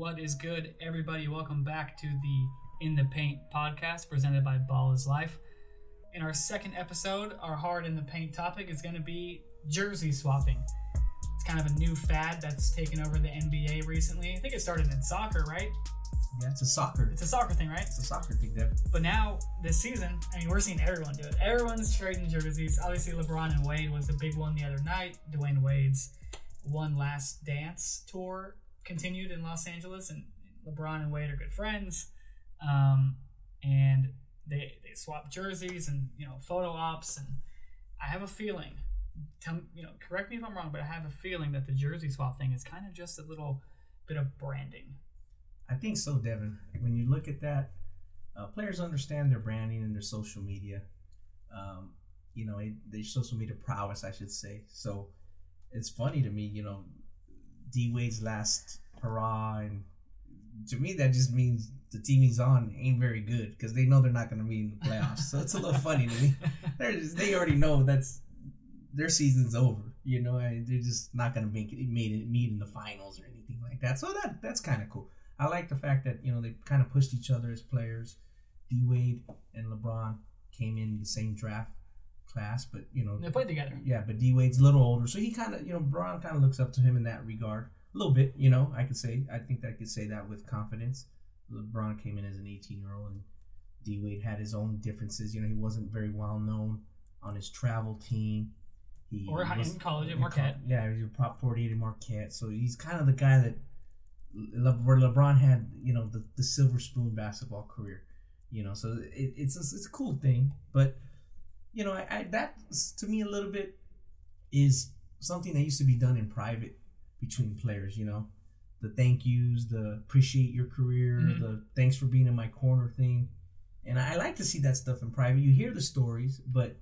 What is good, everybody? Welcome back to the In the Paint podcast presented by Ball is Life. In our second episode, our hard in the paint topic is going to be jersey swapping. It's kind of a new fad that's taken over the NBA recently. I think it started in soccer, right? Yeah, it's a soccer. It's a soccer thing, right? It's a soccer thing, Dev. But now this season, I mean, we're seeing everyone do it. Everyone's trading jerseys. Obviously, LeBron and Wade was the big one the other night. Dwyane Wade's one last dance tour continued in Los Angeles, and LeBron and Wade are good friends. Um, and they they swap jerseys and you know photo ops, and I have a feeling. Tell you know, correct me if I'm wrong, but I have a feeling that the jersey swap thing is kind of just a little bit of branding. I think so, Devin. When you look at that, uh, players understand their branding and their social media. Um, you know, it, their social media prowess, I should say. So it's funny to me, you know, D Wade's last hurrah, and to me that just means the team he's on ain't very good because they know they're not going to be in the playoffs. so it's a little funny to me. They're just, they already know that's their season's over. You know, I, they're just not going to make it made it meet in the finals or anything like that. So that that's kind of cool. I like the fact that you know they kind of pushed each other as players. D Wade and LeBron came in the same draft class, but you know They played together. yeah, but D Wade's a little older, so he kind of you know Bron kind of looks up to him in that regard a little bit. You know, I could say I think I could say that with confidence. LeBron came in as an 18 year old, and D Wade had his own differences. You know, he wasn't very well known on his travel team. He Or high- was- in college at Marquette. Yeah, he was a prop 48 at Marquette, so he's kind of the guy that Le- where LeBron had you know the, the silver spoon basketball career. You know, so it, it's a, it's a cool thing, but you know, I, I that to me a little bit is something that used to be done in private between players. You know, the thank yous, the appreciate your career, Mhm. the thanks for being in my corner thing, and I, I like to see that stuff in private. You hear the stories, but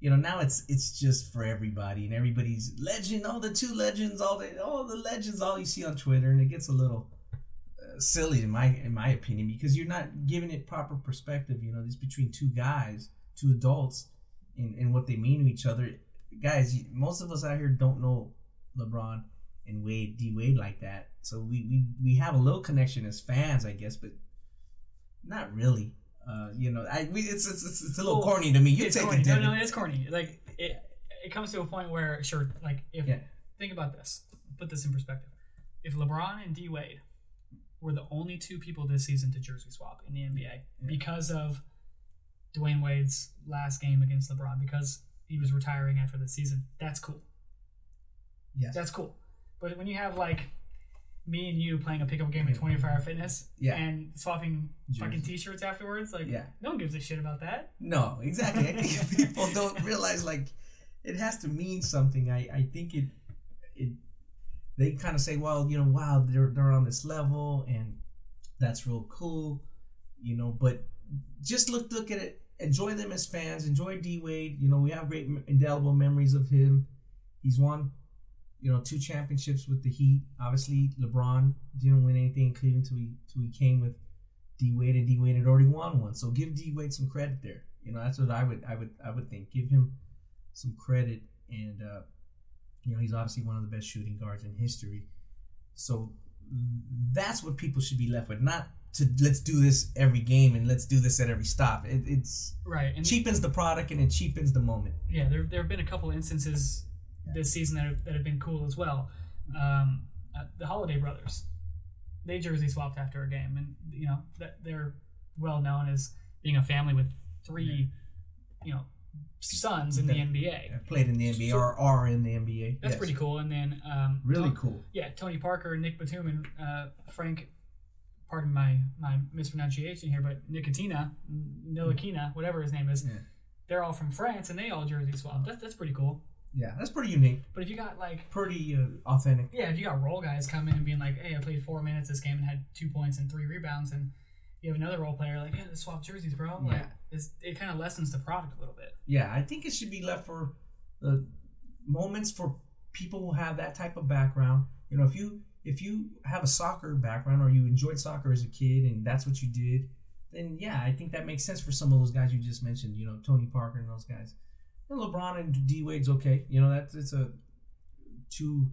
you know now it's it's just for everybody and everybody's legend. All the two legends, all the all the legends, all you see on Twitter, and it gets a little uh, silly in my in my opinion because you're not giving it proper perspective. You know, this between two guys, two adults, and, and what they mean to each other. Guys, most of us out here don't know LeBron and Wade, D Wade like that. So we, we we have a little connection as fans, I guess, but not really. Uh, you know, I we it's it's, it's, a little Well, corny to me. You take corny. it, No, no, it's corny. Like it, it comes to a point where sure, like if Yeah. think about this, put this in perspective. If LeBron and D Wade were the only two people this season to jersey swap in the NBA because of Dwyane Wade's last game against LeBron because he was retiring after the season, that's cool. Yes. That's cool. But when you have like me and you playing a pickup game at mm-hmm. 24 Hour Fitness Yeah. and swapping fucking t-shirts afterwards, like Yeah. no one gives a shit about that. No, exactly. I think people don't realize like it has to mean something. I, I think it it they kind of say, well, you know, wow, they're they're on this level and that's real cool, you know. But just look look at it. Enjoy them as fans. Enjoy D Wade. You know, we have great indelible memories of him. He's won, you know, two championships with the Heat. Obviously, LeBron didn't win anything in Cleveland till he till he came with D Wade, and D Wade had already won one. So give D Wade some credit there. You know, that's what I would I would I would think. Give him some credit, and uh, you know, he's obviously one of the best shooting guards in history. So that's what people should be left with, not to let's do this every game and let's do this at every stop. It, it's Right. And cheapens the product and it cheapens the moment. yeah, there, there have been a couple instances this season that have, that have been cool as well. Um, uh, the Holiday Brothers, they jersey swapped after a game, and you know that they're well known as being a family with three, you know, sons in the NBA. Played in the NBA or are in the NBA. That's Yes. pretty cool. And then um, Really Ton- cool. Yeah, Tony Parker, Nick Batum, and uh, Frank. Pardon my my mispronunciation here, but Nicotina, Nilakina, whatever his name is, Yeah. they're all from France, and they all jersey swap. That's that's pretty cool. Yeah, that's pretty unique. But if you got like Pretty uh, authentic. yeah, if you got role guys coming and being like, "Hey, I played four minutes this game and had two points and three rebounds," and you have another role player like, "Yeah, let's swap jerseys, bro." Like, Yeah. it's, it kind of lessens the product a little bit. Yeah, I think it should be left for the moments for people who have that type of background. You know, if you if you have a soccer background or you enjoyed soccer as a kid and that's what you did, then yeah, I think that makes sense for some of those guys you just mentioned. You know, Tony Parker and those guys. And LeBron and D Wade's okay. You know, that's it's a two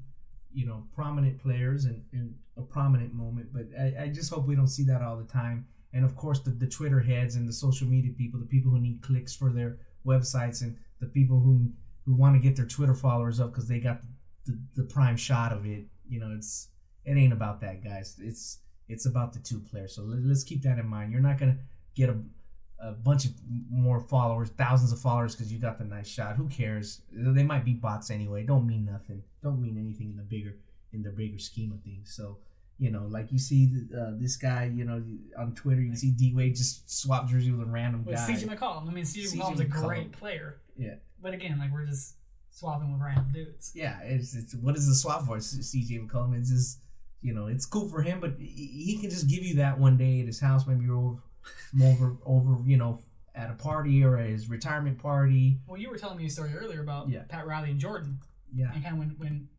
you know, prominent players and, and a prominent moment. But I, I just hope we don't see that all the time. And of course, the, the Twitter heads and the social media people, the people who need clicks for their websites, and the people who who want to get their Twitter followers up because they got the, the, the prime shot of it. You know, it's it ain't about that, guys. It's it's about the two players. So let, us keep that in mind. You're not gonna get a, a bunch of more followers, thousands of followers, because you got the nice shot. Who cares? They might be bots anyway. Don't mean nothing. Don't mean anything in the bigger in the bigger scheme of things. So you know, like you see uh, this guy, you know, on Twitter, you see D Wade just swap jersey with a random with guy. CJ McCollum. I mean, CJ McCollum's a great player. Yeah. But again, like we're just swapping with random dudes. Yeah, it's, it's what is the swap for? CJ McCollum. It's just you know, it's cool for him, but he can just give you that one day at his house. Maybe you're over, over, over, you know, at a party or at his retirement party. Well, you were telling me a story earlier about yeah. Pat Riley and Jordan. Yeah. And kind of when when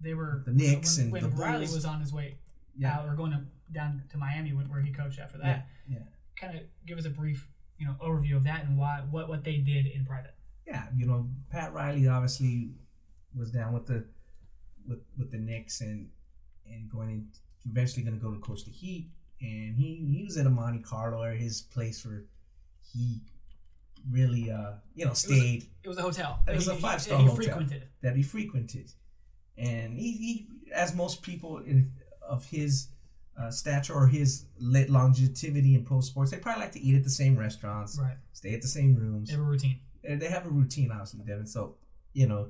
they were the Knicks when, and when the Riley Bulls. was on his way yeah. out or going to, down to Miami where he coached after that. Yeah. yeah. Kind of give us a brief, you know, overview of that and why what what they did in private. Yeah, you know, Pat Riley obviously was down with the with with the Knicks and and going in eventually going to go to coach the Heat, and he he was at a Monte Carlo or his place where he really uh you know stayed. It was a, it was a hotel. It was he, a five star hotel frequented. that he frequented, and he, he as most people in, of his uh, stature or his longevity in pro sports, they probably like to eat at the same restaurants, right? Stay at the same rooms. They have a routine. They have a routine, obviously, Devin. So you know,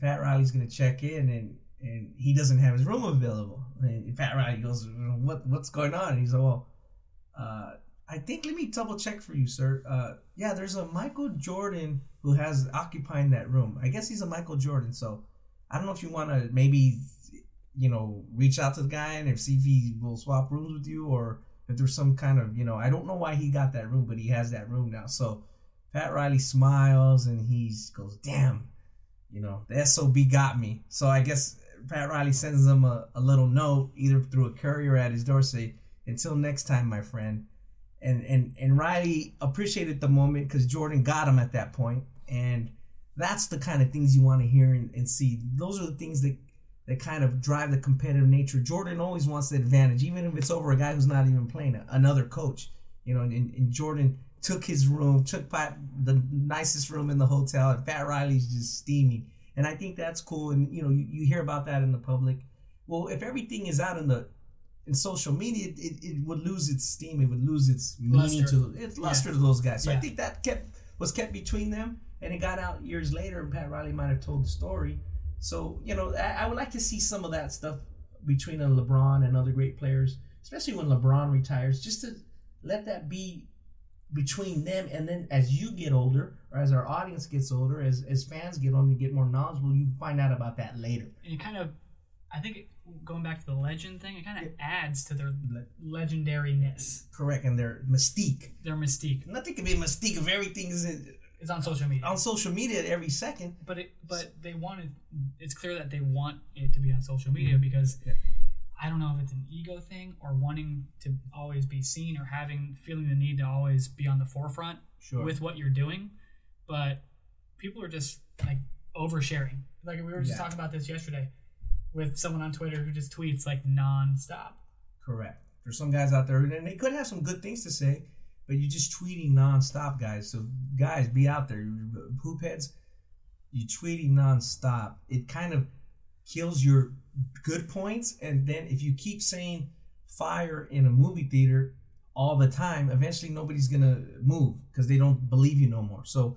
Pat Riley's going to check in and and he doesn't have his room available. And Pat Riley goes, "What what's going on?" And he's like, "Well, uh, I think let me double check for you, sir. Uh, yeah, there's a Michael Jordan who has occupying that room. I guess he's a Michael Jordan. So I don't know if you want to maybe, you know, reach out to the guy and see if he will swap rooms with you, or if there's some kind of, you know, I don't know why he got that room, but he has that room now. So Pat Riley smiles and he goes, "Damn." You know, the SOB got me. So I guess Pat Riley sends him a, a little note, either through a courier at his door, say, "Until next time, my friend." And and and Riley appreciated the moment because Jordan got him at that point, and that's the kind of things you want to hear and, and see. Those are the things that that kind of drive the competitive nature. Jordan always wants the advantage, even if it's over a guy who's not even playing, another coach. You know, and, and Jordan took his room, took Pat the nicest room in the hotel, and Pat Riley's just steaming. And I think that's cool. And you know, you, you hear about that in the public. Well, if everything is out in the in social media, it, it, it would lose its steam. It would lose its meaning Luster. to its luster Yeah. to those guys. So I think that kept was kept between them, and it got out years later. And Pat Riley might have told the story. So you know, I, I would like to see some of that stuff between a LeBron and other great players, especially when LeBron retires, just to let that be between them and then as you get older or as our audience gets older as as fans get on and get more knowledgeable you find out about that later And it kind of, I think, it, going back to the legend thing, it kind of adds to their legendariness, correct and their mystique their mystique. nothing can be a mystique if everything is in, It's on social media. on social media every second but it but they wanted it's clear that they want it to be on social media mm-hmm. because Yeah. I don't know if it's an ego thing or wanting to always be seen or having feeling the need to always be on the forefront sure with what you're doing, but people are just like oversharing. Like we were just Yeah. talking about this yesterday with someone on Twitter who just tweets like nonstop. correct there's some guys out there and they could have some good things to say but you're just tweeting nonstop guys so guys be out there hoop heads you tweeting nonstop it kind of kills your good points and then if you keep saying fire in a movie theater all the time eventually nobody's gonna move because they don't believe you no more so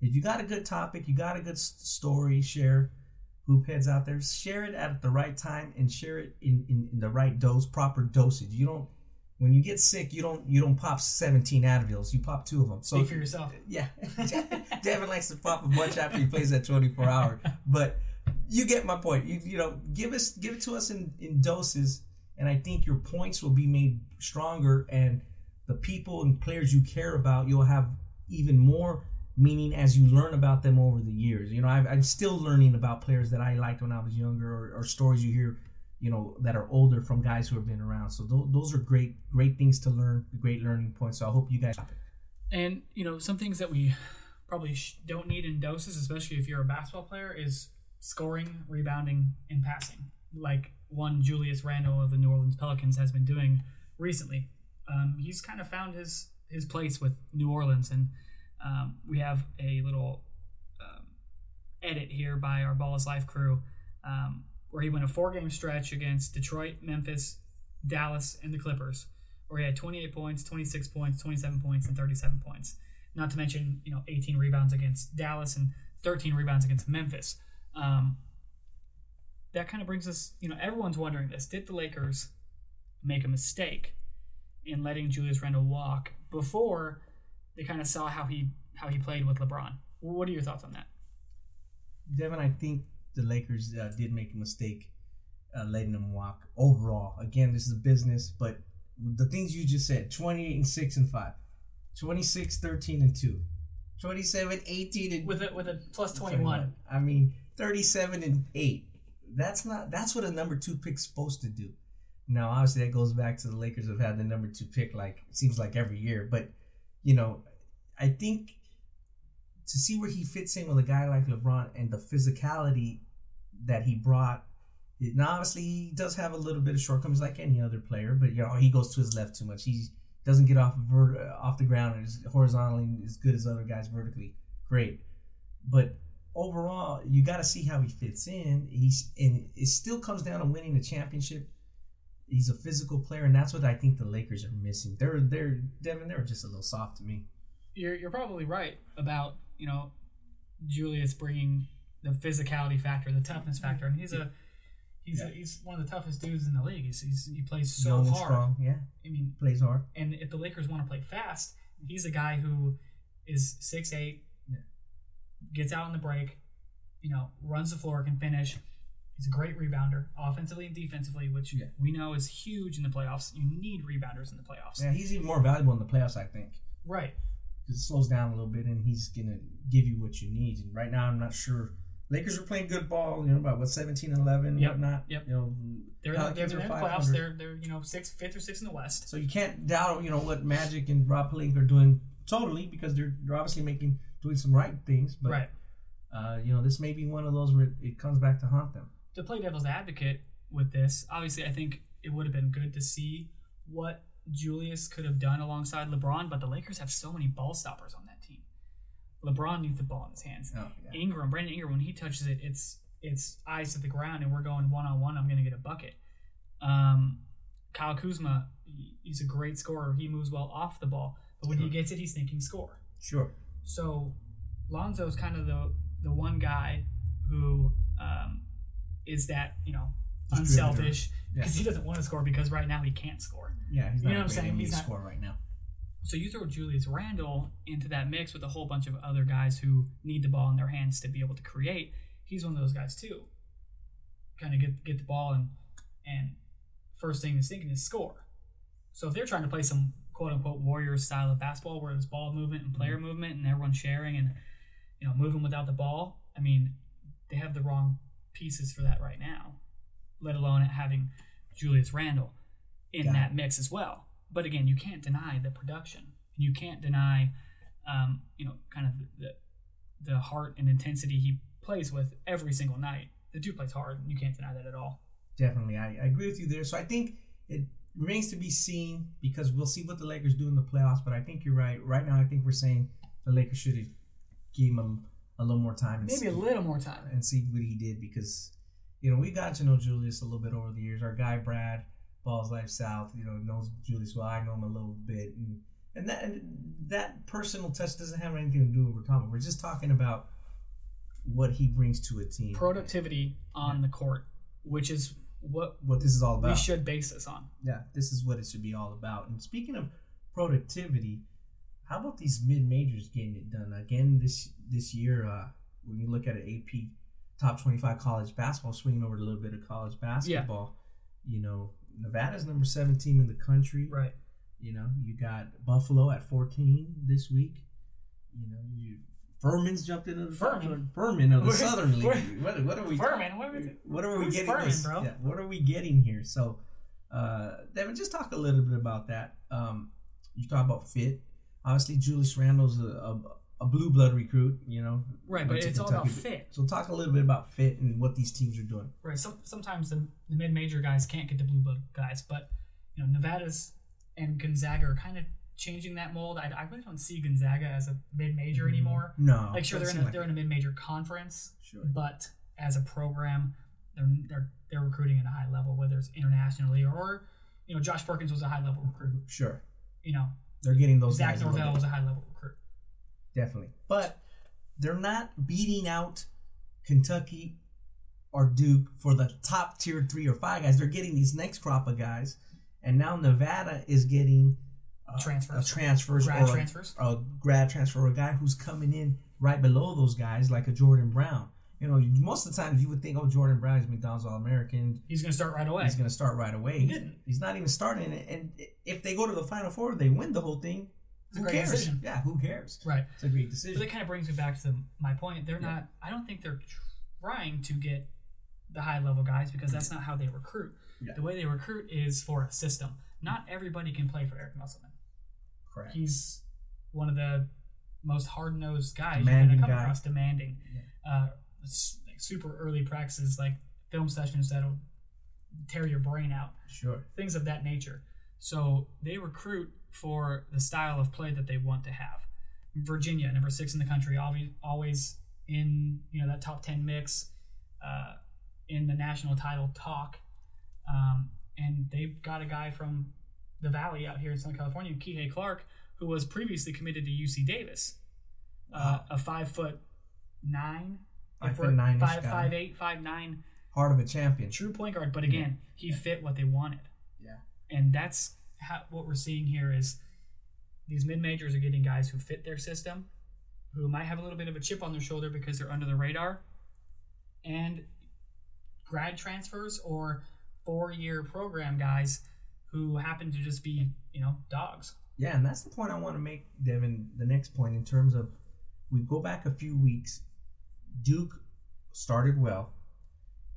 if you got a good topic you got a good story share hoop heads out there share it at the right time and share it in, in, in the right dose proper dosage you don't when you get sick you don't you don't pop 17 advils you pop two of them so Speak for yourself. yeah, Devin likes to pop a bunch after he plays that 24 hour. But you get my point. You, you know, give us give it to us in, in doses, and I think your points will be made stronger, and the people and players you care about, you'll have even more meaning as you learn about them over the years. You know, I've, I'm still learning about players that I liked when I was younger, or, or stories you hear, you know, that are older from guys who have been around. So those, those are great great things to learn, great learning points. So I hope you guys. And you know, some things that we probably sh- don't need in doses, especially if you're a basketball player, is scoring, rebounding, and passing. like one Julius Randle of the New Orleans Pelicans has been doing recently. Um, he's kind of found his his place with New Orleans, and um, we have a little um, edit here by our Ball is Life crew um, where he went a four game stretch against Detroit, Memphis, Dallas, and the Clippers, where he had 28 points, 26 points, 27 points, and 37 points. Not to mention, you know, 18 rebounds against Dallas and 13 rebounds against Memphis. Um, that kind of brings us, you know, everyone's wondering this. Did the Lakers make a mistake in letting Julius Randle walk before they kind of saw how he how he played with LeBron? What are your thoughts on that? Devin, I think the Lakers uh, did make a mistake uh, letting him walk. Overall, again, this is a business, but the things you just said 28 and 6 and 5, 26, 13 and 2, 27, 18 and with a, with a plus 21. I mean, 37 and 8. That's not that's what a number 2 pick's supposed to do. Now, obviously that goes back to the Lakers have had the number 2 pick like seems like every year, but you know, I think to see where he fits in with a guy like LeBron and the physicality that he brought. Now, obviously, he does have a little bit of shortcomings like any other player, but you know he goes to his left too much. He doesn't get off off the ground as horizontally as good as other guys vertically. Great, but overall, you got to see how he fits in. He's and it still comes down to winning the championship. He's a physical player, and that's what I think the Lakers are missing. They're they're Devin. They're just a little soft to me. You're you're probably right about you know Julius bringing the physicality factor, the toughness factor, and he's a he's yeah. a, he's one of the toughest dudes in the league. He's, he's he plays so Young hard. Strong, yeah, I mean, plays hard. And if the Lakers want to play fast, he's a guy who is six eight. Gets out on the break, you know, runs the floor, can finish. He's a great rebounder, offensively and defensively, which yeah. we know is huge in the playoffs. You need rebounders in the playoffs. Yeah, he's even more valuable in the playoffs, I think. Right. Because it slows down a little bit, and he's gonna give you what you need. And right now, I'm not sure Lakers are playing good ball, you know, about what 17 and 11 and yep. whatnot. Yep. You know, they're, they're, they're in the playoffs. They're they're you know sixth, fifth or sixth in the West. So you can't doubt you know what Magic and Rob Pelinka are doing totally because they're they're obviously making doing some right things. But right. Uh, you know, this may be one of those where it, comes back to haunt them. To play devil's advocate with this, obviously, I think it would have been good to see what Julius could have done alongside LeBron, but the Lakers have so many ball stoppers on that team. LeBron needs the ball in his hands. Oh, yeah. Ingram, Brandon Ingram, when he touches it, it's it's eyes to the ground, and we're going one on one. I'm going to get a bucket. Um, Kyle Kuzma, he's a great scorer. He moves well off the ball, but when he gets it, he's thinking score. Sure. So Lonzo's kind of the the one guy who um, is that you know unselfish because yeah. he doesn't want to score because right now he can't score. Yeah, you know what I'm saying. He's not score right now. So you throw Julius Randle into that mix with a whole bunch of other guys who need the ball in their hands to be able to create. He's one of those guys too. Kind of get get the ball and and first thing he's thinking is score. So if they're trying to play some quote unquote Warriors style of basketball where there's ball movement and player mm-hmm. movement and everyone sharing and you know moving without the ball, I mean they have the wrong pieces for that right now. Let alone having Julius Randle in Got that it. mix as well. But again, you can't deny the production. You can't deny, um, you know, kind of the the heart and intensity he plays with every single night. The dude plays hard. You can't deny that at all. Definitely, I, I agree with you there. So I think it remains to be seen because we'll see what the Lakers do in the playoffs. But I think you're right. Right now, I think we're saying the Lakers should have gave him a, little more time. Maybe see, a little more time and see what he did because you know we got to know Julius a little bit over the years. Our guy Brad Balls Life South, you know, knows Julius well. I know him a little bit, and and that and that personal touch doesn't have anything to do with what we're talking. We're just talking about what he brings to a team. Productivity on the court, which is what what this is all about. We should base this on. Yeah, this is what it should be all about. And speaking of productivity, how about these mid majors getting it done again this this year? Uh, when you look at an AP top twenty five college basketball, swinging over a little bit of college basketball, yeah. you know, Nevada's number seven team in the country. Right. You know, you got Buffalo at 14 this week. You know, you Furman's jumped into the Furman. Furman of the Southern League. What, what, are we? Furman. What, what are we getting? Furman, this, bro? Yeah, what are we getting here? So, uh, Devin, just talk a little bit about that. Um, you talk about fit. Obviously, Julius Randle's a, a, a blue blood recruit, you know. Right, but it's all about fit. So talk a little bit about fit and what these teams are doing. Right. Some, sometimes the, the mid major guys can't get the blue blood guys, but you know Nevada's and Gonzaga are kind of changing that mold. I, I really don't see Gonzaga as a mid major mm-hmm. anymore. No, Like sure they're in a, they're in a mid major conference, Sure. but as a program, they're they're they're recruiting at a high level, whether it's internationally or you know Josh Perkins was a high level recruit. Sure, You know they're getting those Zach Norvell was a high level recruit. definitely, but they're not beating out Kentucky or Duke for the top tier three or five guys. They're getting these next crop of guys, and now Nevada is getting uh, Transfers. a transfers, Grad or a- transfers. a grad transfer, or a guy who's coming in right below those guys, like a Jordan Brown. You know, most of the times you would think, oh, Jordan Brown is McDonald's All American. He's going to start right away. He's going to start right away. He He's- didn't. He's not even starting. And if they go to the Final Four, they win the whole thing. It's a Who great cares? decision. Yeah, who cares? Right. It's a great But decision. that kind of brings me back to my point. They're Yeah. not. I don't think they're trying to get the high level guys because that's not how they recruit. Yeah. The way they recruit is for a system. Not everybody can play for Eric Musselman. Correct. He's one of the most hard nosed guys Demanding you're going to come guy. across. Demanding. Uh, like super early practices, like film sessions that'll tear your brain out. Sure. things of that nature. So they recruit for the style of play that they want to have. Virginia, number six in the country, always always in you know that top ten mix, uh, in the national title talk, um, and they've got a guy from the Valley out here in Southern California, Kihei Clark, who was previously committed to UC Davis, uh, a five foot nine, Five foot nine-ish five guy. five eight five nine Heart of a champion. true point guard. But again, he fit what they wanted Yeah. and that's how, what we're seeing here is these mid majors are getting guys who fit their system, who might have a little bit of a chip on their shoulder because they're under the radar, and grad transfers or four year program guys who happen to just be you know dogs. Yeah, and that's the point I want to make, Devin. The next point in terms of we go back a few weeks. Duke started well,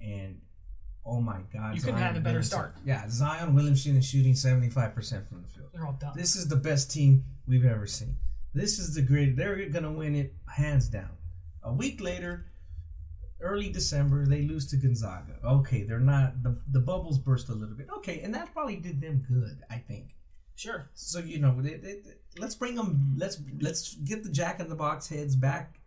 and oh my God, You couldn't Zion have a better Williamson- start. Yeah, Zion Williamson is shooting seventy five percent from the field. They're all dumb. This is the best team we've ever seen. This is the great. They're gonna win it hands down. A week later, early December, they lose to Gonzaga. Okay, they're not the the bubbles burst a little bit. Okay, and that probably did them good. I think. sure. So you know, it, it, let's bring them. Let's let's get the Jack in the Box heads back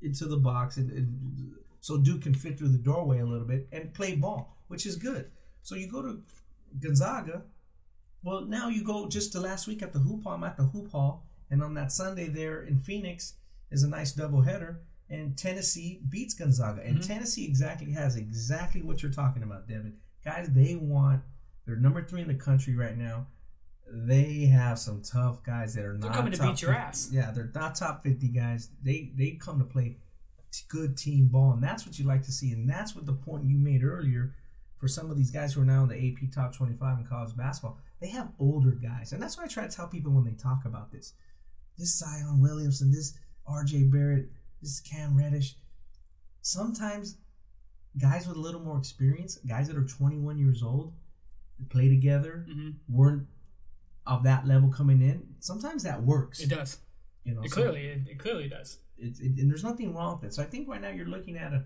into the box, and, and so Duke can fit through the doorway a little bit and play ball, which is good. So you go to Gonzaga. Well, now you go just to last week at the Hoop Hall. I'm at the Hoop Hall, and on that Sunday there in Phoenix is a nice doubleheader, and Tennessee beats Gonzaga, and Mhm. Tennessee exactly has exactly what you're talking about, Devin. Guys, they want. They're number three in the country right now they have some tough guys that are They're not coming to beat your 50 ass. Yeah, they're not top fifty guys. They they come to play good team ball, and that's what you like to see. And that's what the point you made earlier for some of these guys who are now in the AP top twenty five in college basketball. They have older guys, and that's what I try to tell people when they talk about this. This Zion Williamson, this R.J. Barrett, this is Cam Reddish. Sometimes guys with a little more experience, guys that are twenty one years old, play together hmm weren't of that level coming in, sometimes that works. It does. You know, It clearly, it, it clearly does. it, it, and there's nothing wrong with it. So I think right now you're looking at a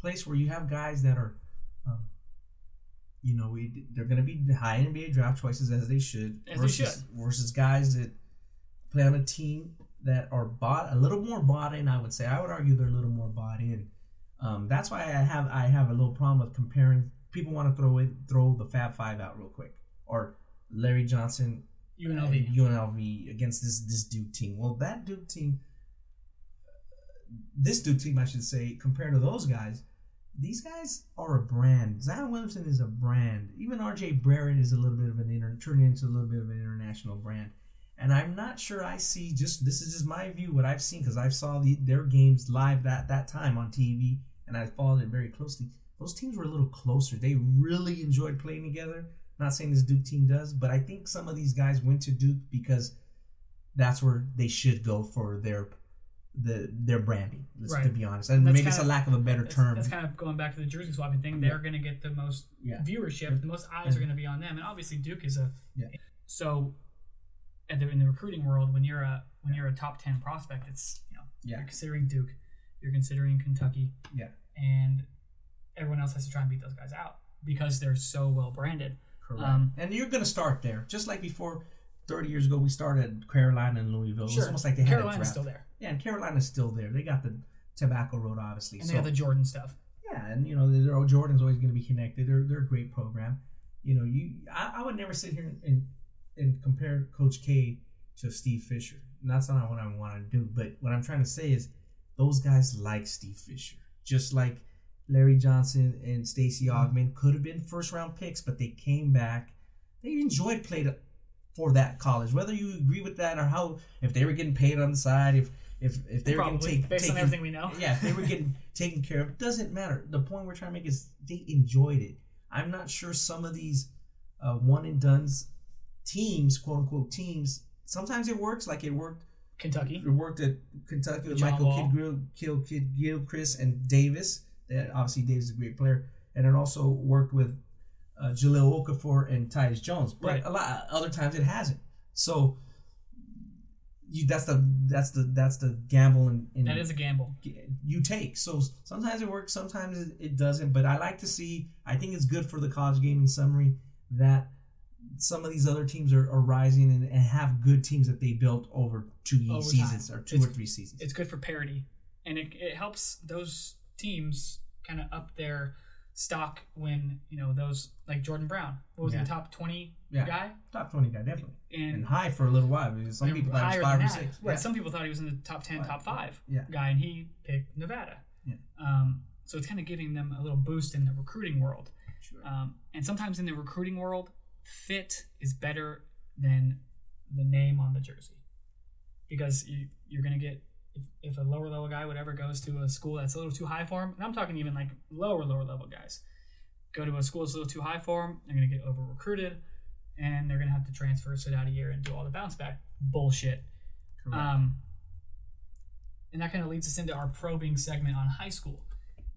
place where you have guys that are, um, you know, we, they're going to be high NBA draft choices as they should, As they versus versus guys that play on a team that are bought a little more bought in. I would say I would argue they're a little more bought in. Um, that's why I have I have a little problem with comparing. People want to throw it throw the Fab Five out real quick or Larry Johnson UNLV. UNLV against this this Duke team. Well, that Duke team, this Duke team, I should say, compared to those guys, these guys are a brand. Zion Williamson is a brand. Even R.J. Barrett is a little bit of an inter, turned into a little bit of an international brand. And I'm not sure I see just this is just my view what I've seen because I saw the, their games live that that time on TV and I followed it very closely. Those teams were a little closer. They really enjoyed playing together. Not saying this Duke team does, but I think some of these guys went to Duke because that's where they should go for their the their branding. Let's Right. to be honest, and That's maybe it's a lack of a better That's, term. that's kind of going back to the jersey swapping thing. They're going to get the most Yeah. viewership. The most eyes are going to be on them, and obviously Duke is a. Yeah. So, the, in the recruiting world, when you're a when you're a top ten prospect, it's you know Yeah. You're considering Duke. You're considering Kentucky. Yeah. And everyone else has to try and beat those guys out because they're so well branded. Correct. Um, and you're going to start there, just like before. Thirty years ago, we started Carolina and Louisville. It's almost like they had a Carolina's draft. still there, Yeah, and Carolina's still there. They got the Tobacco Road, obviously. and so they got the Jordan stuff. yeah, and you know, they're, Jordan's always going to be connected. They're they're a great program. You know, you I, I would never sit here and and compare Coach K to Steve Fisher. And that's not what I want to do. But what I'm trying to say is, those guys like Steve Fisher, just like Larry Johnson and Stacey Mm-hmm. Augmon could have been first round picks, but they came back. They enjoyed playing for that college, whether you agree with that or how if they were getting paid on the side, if if if they were getting take, based on taken- everything we know. yeah, if they were getting taken care of, doesn't matter. The point we're trying to make is they enjoyed it. I'm not sure some of these uh, one and done's teams, quote unquote teams, sometimes it works. Like it worked. Kentucky. It worked at Kentucky with Michael Wall. Kidd, Grill, Kill, Kid, Gilchrist, and Davis. That obviously Davis is a great player, and it also worked with uh, Jahlil Okafor and Tyus Jones. But Right. a lot other times it hasn't. So you that's the that's the that's the gamble in, in That is a gamble. you take. So sometimes it works, sometimes it- it doesn't. But I like to see. I think it's good for the college game in summary that some of these other teams are, are rising and, and have good teams that they built over two Over seasons time. or two It's- or three seasons. It's good for parity, and it, it helps those teams kind of up their stock when you know those like Jordan Brown. What was he, Yeah. the top twenty Yeah. guy? Top twenty guy definitely, And, and high for a little while. because Some people thought it was five or that. six. Right. Yeah. Some people thought he was in the top ten, top five Yeah. guy, and he picked Nevada. Yeah. Um, so it's kind of giving them a little boost in the recruiting world. Sure. Um, and sometimes in the recruiting world, fit is better than the name on the jersey because you, you're going to get if, if a lower level guy whatever goes to a school that's a little too high for him and i'm talking even like lower lower level guys go to a school that's a little too high for them they're going to get over recruited and they're going to have to transfer sit out a year and do all the bounce back bullshit Correct. um, and that kind of leads us into our probing segment on high school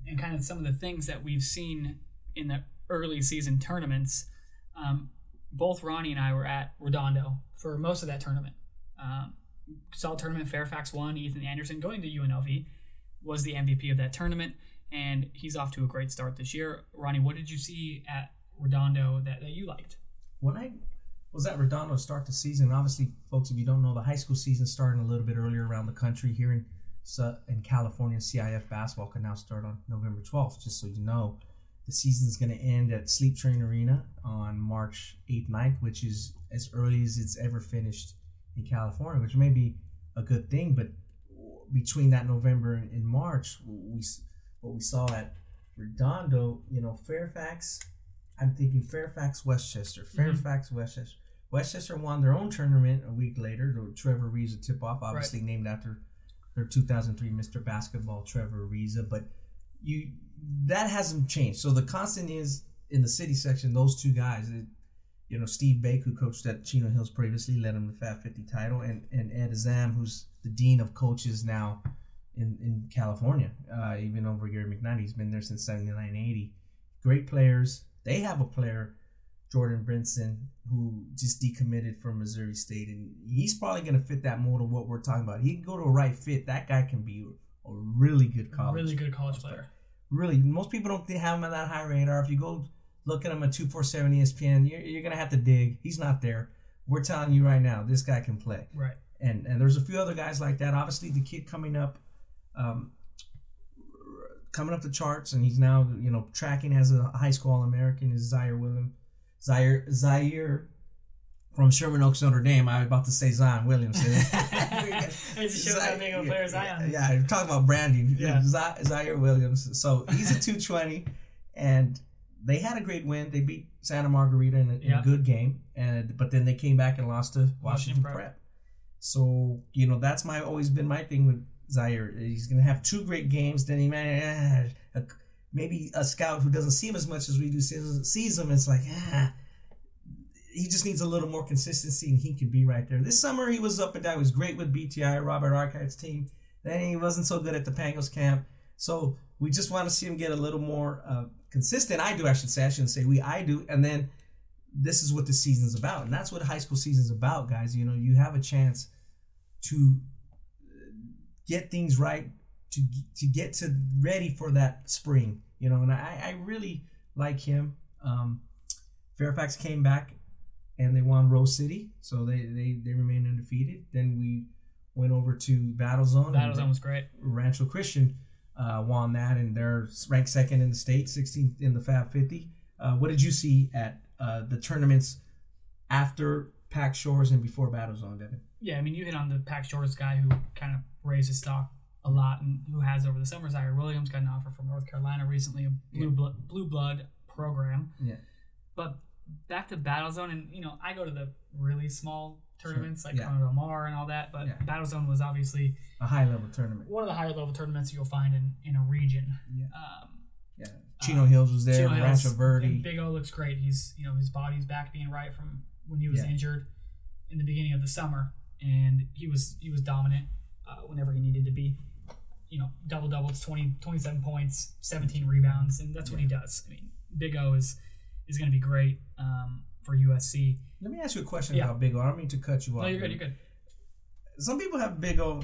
and kind of some of the things that we've seen in the early season tournaments. Um, both Ronnie and I were at Redondo for most of that tournament. Um, solid tournament. Fairfax won. Ethan Anderson going to UNLV was the MVP of that tournament, and he's off to a great start this year. Ronnie, what did you see at Redondo that, that you liked? when I was at Redondo start the season, obviously, folks, if you don't know, the high school season starting a little bit earlier around the country. Here in in California, CIF basketball can now start on November 12th. Just so you know, the season's going to end at Sleep Train Arena on March 8th, 9th, which is as early as it's ever finished in California, which may be a good thing. But between that November and March, we what we saw at Redondo, you know, Fairfax. I'm thinking Fairfax, Westchester, mm-hmm. Fairfax, Westchester. Westchester won their own tournament a week later. The Trevor Ariza tip off, obviously named after their 2003 Mr. Basketball, Trevor Ariza. But you that hasn't changed. So the constant is in the city section. Those two guys, it, you know, Steve Baik, who coached at Chino Hills previously, led them to Fab 50 title, and and Ed Azzam, who's the dean of coaches now in in California, uh, even over Gary McKnight. He's been there since 79, 80. Great players. They have a player, Jordan Brinson, who just decommitted from Missouri State, and he's probably going to fit that mold of what we're talking about. He can go to a right fit. That guy can be a really good college. really good college player. Really, most people don't have him on that high radar. If you go look at him at two four seven E ESPN, you're, you're going to have to dig. He's not there. We're telling you right now, this guy can play Right. and and there's a few other guys like that. Obviously, the kid coming up, um, coming up the charts, and he's now you know tracking as a high school All American is Zaire Williams, Zaire Zaire from Sherman Oaks Notre Dame. I was about to say Zion Williams. it just shows how big of a player Zion. Yeah, yeah, talk about branding. Yeah. Z- Zaire Williams. So he's a 220, and they had a great win. They beat Santa Margarita in a, in Yeah. a good game, and but then they came back and lost to Washington, Washington Prep. Prep. So you know that's my always been my thing with Zaire. He's gonna have two great games. Then he man, uh, maybe a scout who doesn't see him as much as we do sees, sees him. It's like ah, he just needs a little more consistency, and he could be right there. This summer he was up and down. He was great with BTI, Robert Archives team. Then he wasn't so good at the Pangos camp. So we just want to see him get a little more uh, consistent. I do, I should say. I shouldn't say we. I do, and then this is what the season's about, and that's what high school season's about, guys. You know, you have a chance to get things right to to get to ready for that spring. You know, and I, I really like him. Um, Fairfax came back and they won Rose City, so they they they remain undefeated. Then we went over to Battle Zone. Battle Zone was great. Rancho Christian uh, won that, and they're ranked second in the state, 16th in the Fab 50. Uh, what did you see at uh, the tournaments after Pack Shores and before Battle Zone, Devin? Yeah, I mean, you hit on the Pack Shores guy who kind of raised his stock a lot and who has over the summer. Zaire Williams got an offer from North Carolina recently, a blue, Yeah. blood, blue blood program. Yeah. But back to Battle Zone, and you know, I go to the really small tournaments like Yeah. Del Mar and all that, but Yeah. Battle Zone was obviously A high level tournament. one of the higher level tournaments you'll find in, in a region. Yeah. Um, Yeah. Chino Hills was there, Chino Rancho Verde. Big O looks great. He's you know his body's back being right from when he was Yeah. injured in the beginning of the summer, and he was he was dominant uh, whenever he needed to be. You know, double doubles, 20, 27 points, seventeen rebounds, and that's what he does. I mean, Big O is is going to be great um, for USC. Let me ask you a question Yeah. about Big O. I don't mean to cut you off. No, you're good. You're good. Some people have Big O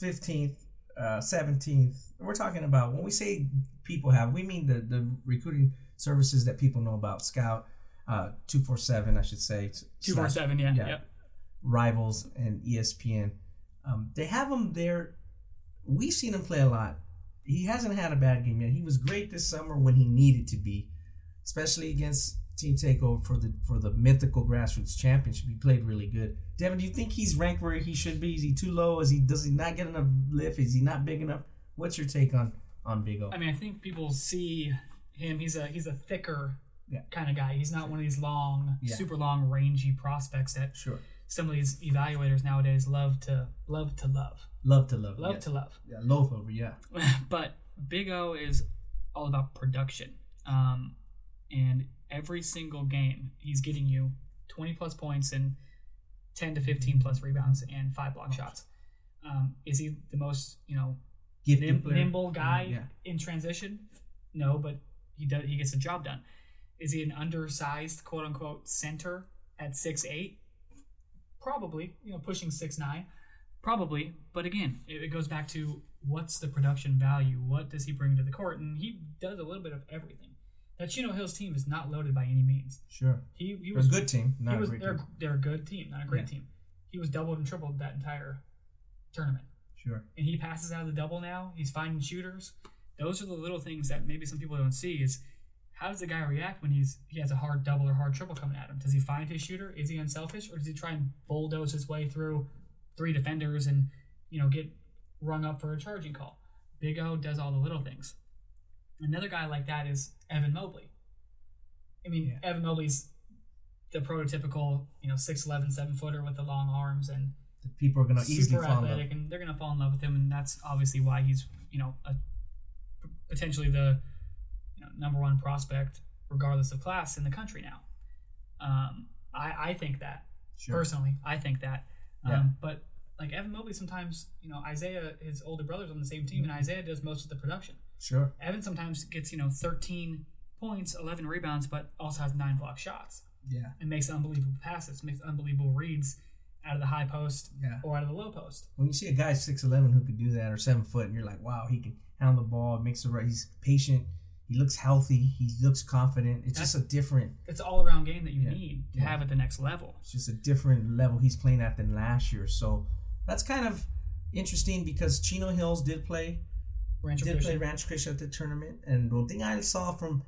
15th, uh, 17th. We're talking about when we say people have, we mean the, the recruiting services that people know about. Scout, uh, 247, I should say. Two four slash seven. Yeah. yeah. Rivals and ESPN. Um, they have him there. We've seen him play a lot. He hasn't had a bad game yet. He was great this summer when he needed to be, especially against Team Takeover for the for the mythical grassroots championship. He played really good. Devin, do you think he's ranked where he should be? Is he too low? Is he does he not get enough lift? Is he not big enough? What's your take on on Big O? I mean, I think people see him. He's a he's a thicker Yeah. kind of guy. He's not one of these long, Yeah. super long, rangy prospects that Sure, some of these evaluators nowadays love to love to love love to love, love yes. to love. yeah, loaf over, yeah, but Big O is all about production. Um, and every single game, he's getting you 20 plus points and 10 to 15 plus rebounds and five block shots. Um, is he the most, you know, nim- nimble guy Yeah, in transition? No, but he does. He gets the job done. Is he an undersized quote unquote center at six eight? Probably, you know, pushing six nine. Probably, but again, it, it goes back to what's the production value? What does he bring to the court? And he does a little bit of everything. That Chino Hills team is not loaded by any means. sure. He he They're was a good team, not a great they're, team. they're a good team, not a great Yeah. team. He was doubled and tripled that entire tournament Sure. and he passes out of the double now. He's finding shooters. Those are the little things that maybe some people don't see. Is how does the guy react when he's he has a hard double or hard triple coming at him? Does he find his shooter? Is he unselfish, or does he try and bulldoze his way through three defenders and you know get rung up for a charging call? Big O does all the little things. Another guy like that is Evan Mobley. I mean, Yeah. Evan Mobley's the prototypical, you know, 6'11", 7 footer with the long arms and The people are gonna easily super fall in love. and they're gonna fall in love with him, and that's obviously why he's you know a, potentially the you know, number one prospect, regardless of class, in the country now. Um, I I think that Sure. personally, I think that. Um, Yeah. But like Evan Mobley, sometimes you know Isaiah, his older brother's on the same team, and Isaiah does most of the production. Sure. Evan sometimes gets you know 13 points, 11 rebounds, but also has nine block shots Yeah. and makes unbelievable passes, makes unbelievable reads out of the high post Yeah. or out of the low post. When you see a guy six eleven who could do that or seven foot, and you're like, wow, he can handle the ball, makes the right. He's patient. He looks healthy. He looks confident. It's just a different. It's all around game that you Yeah. need to Yeah. have at the next level. It's just a different level he's playing at than last year. So that's kind of interesting because Chino Hills did play Rancho did play Ranch Christian at the tournament, and the thing I saw from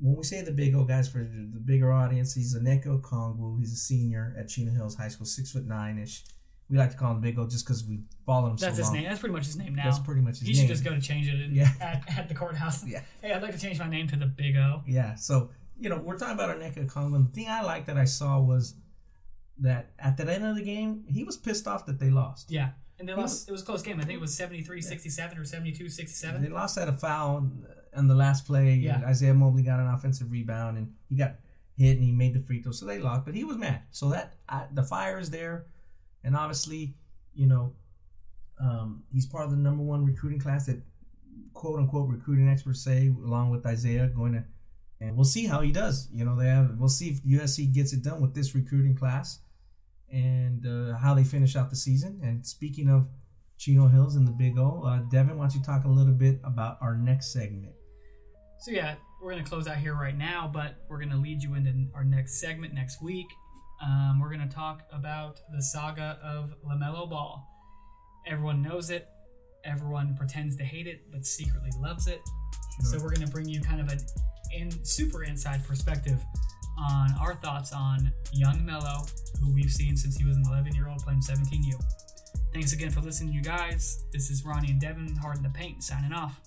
when we say the big O guys for the bigger audience, he's a Neko Kongwu. He's a senior at Chino Hills High School, six foot nine ish. We like to call him Big O just because we followed him That's so his long. name. That's pretty much his name now. That's pretty much his he name. He should just go to change it in, Yeah. at, at the courthouse. Yeah. Hey, I'd like to change my name to the Big O. Yeah. So, you know, we're talking about Onyeka Okongwu. The thing I liked that I saw was that at the end of the game, he was pissed off that they lost. Yeah. And they lost. It was a close game. I think it was 73-67 or 72-67. They lost at a foul on the last play. Yeah. Isaiah Mobley got an offensive rebound and he got hit and he made the free throw. So they lost, but he was mad. So that I, the fire is there, and obviously, you know, um, he's part of the number one recruiting class that quote unquote recruiting experts say, along with Isaiah going to, and we'll see how he does. You know, they have, we'll see if USC gets it done with this recruiting class and uh, how they finish out the season. And speaking of Chino Hills and the Big O. Uh, Devin, why don't you talk a little bit about our next segment? So yeah, we're gonna close out here right now, but we're gonna lead you into our next segment next week. Um, we're gonna talk about the saga of Lamelo Ball. Everyone knows it. Everyone pretends to hate it, but secretly loves it. So we're gonna bring you kind of an in super inside perspective on our thoughts on young Melo, who we've seen since he was an 11 year old playing 17U. Thanks again for listening, you guys. This is Ronnie and Devin, Hard in the Paint, signing off.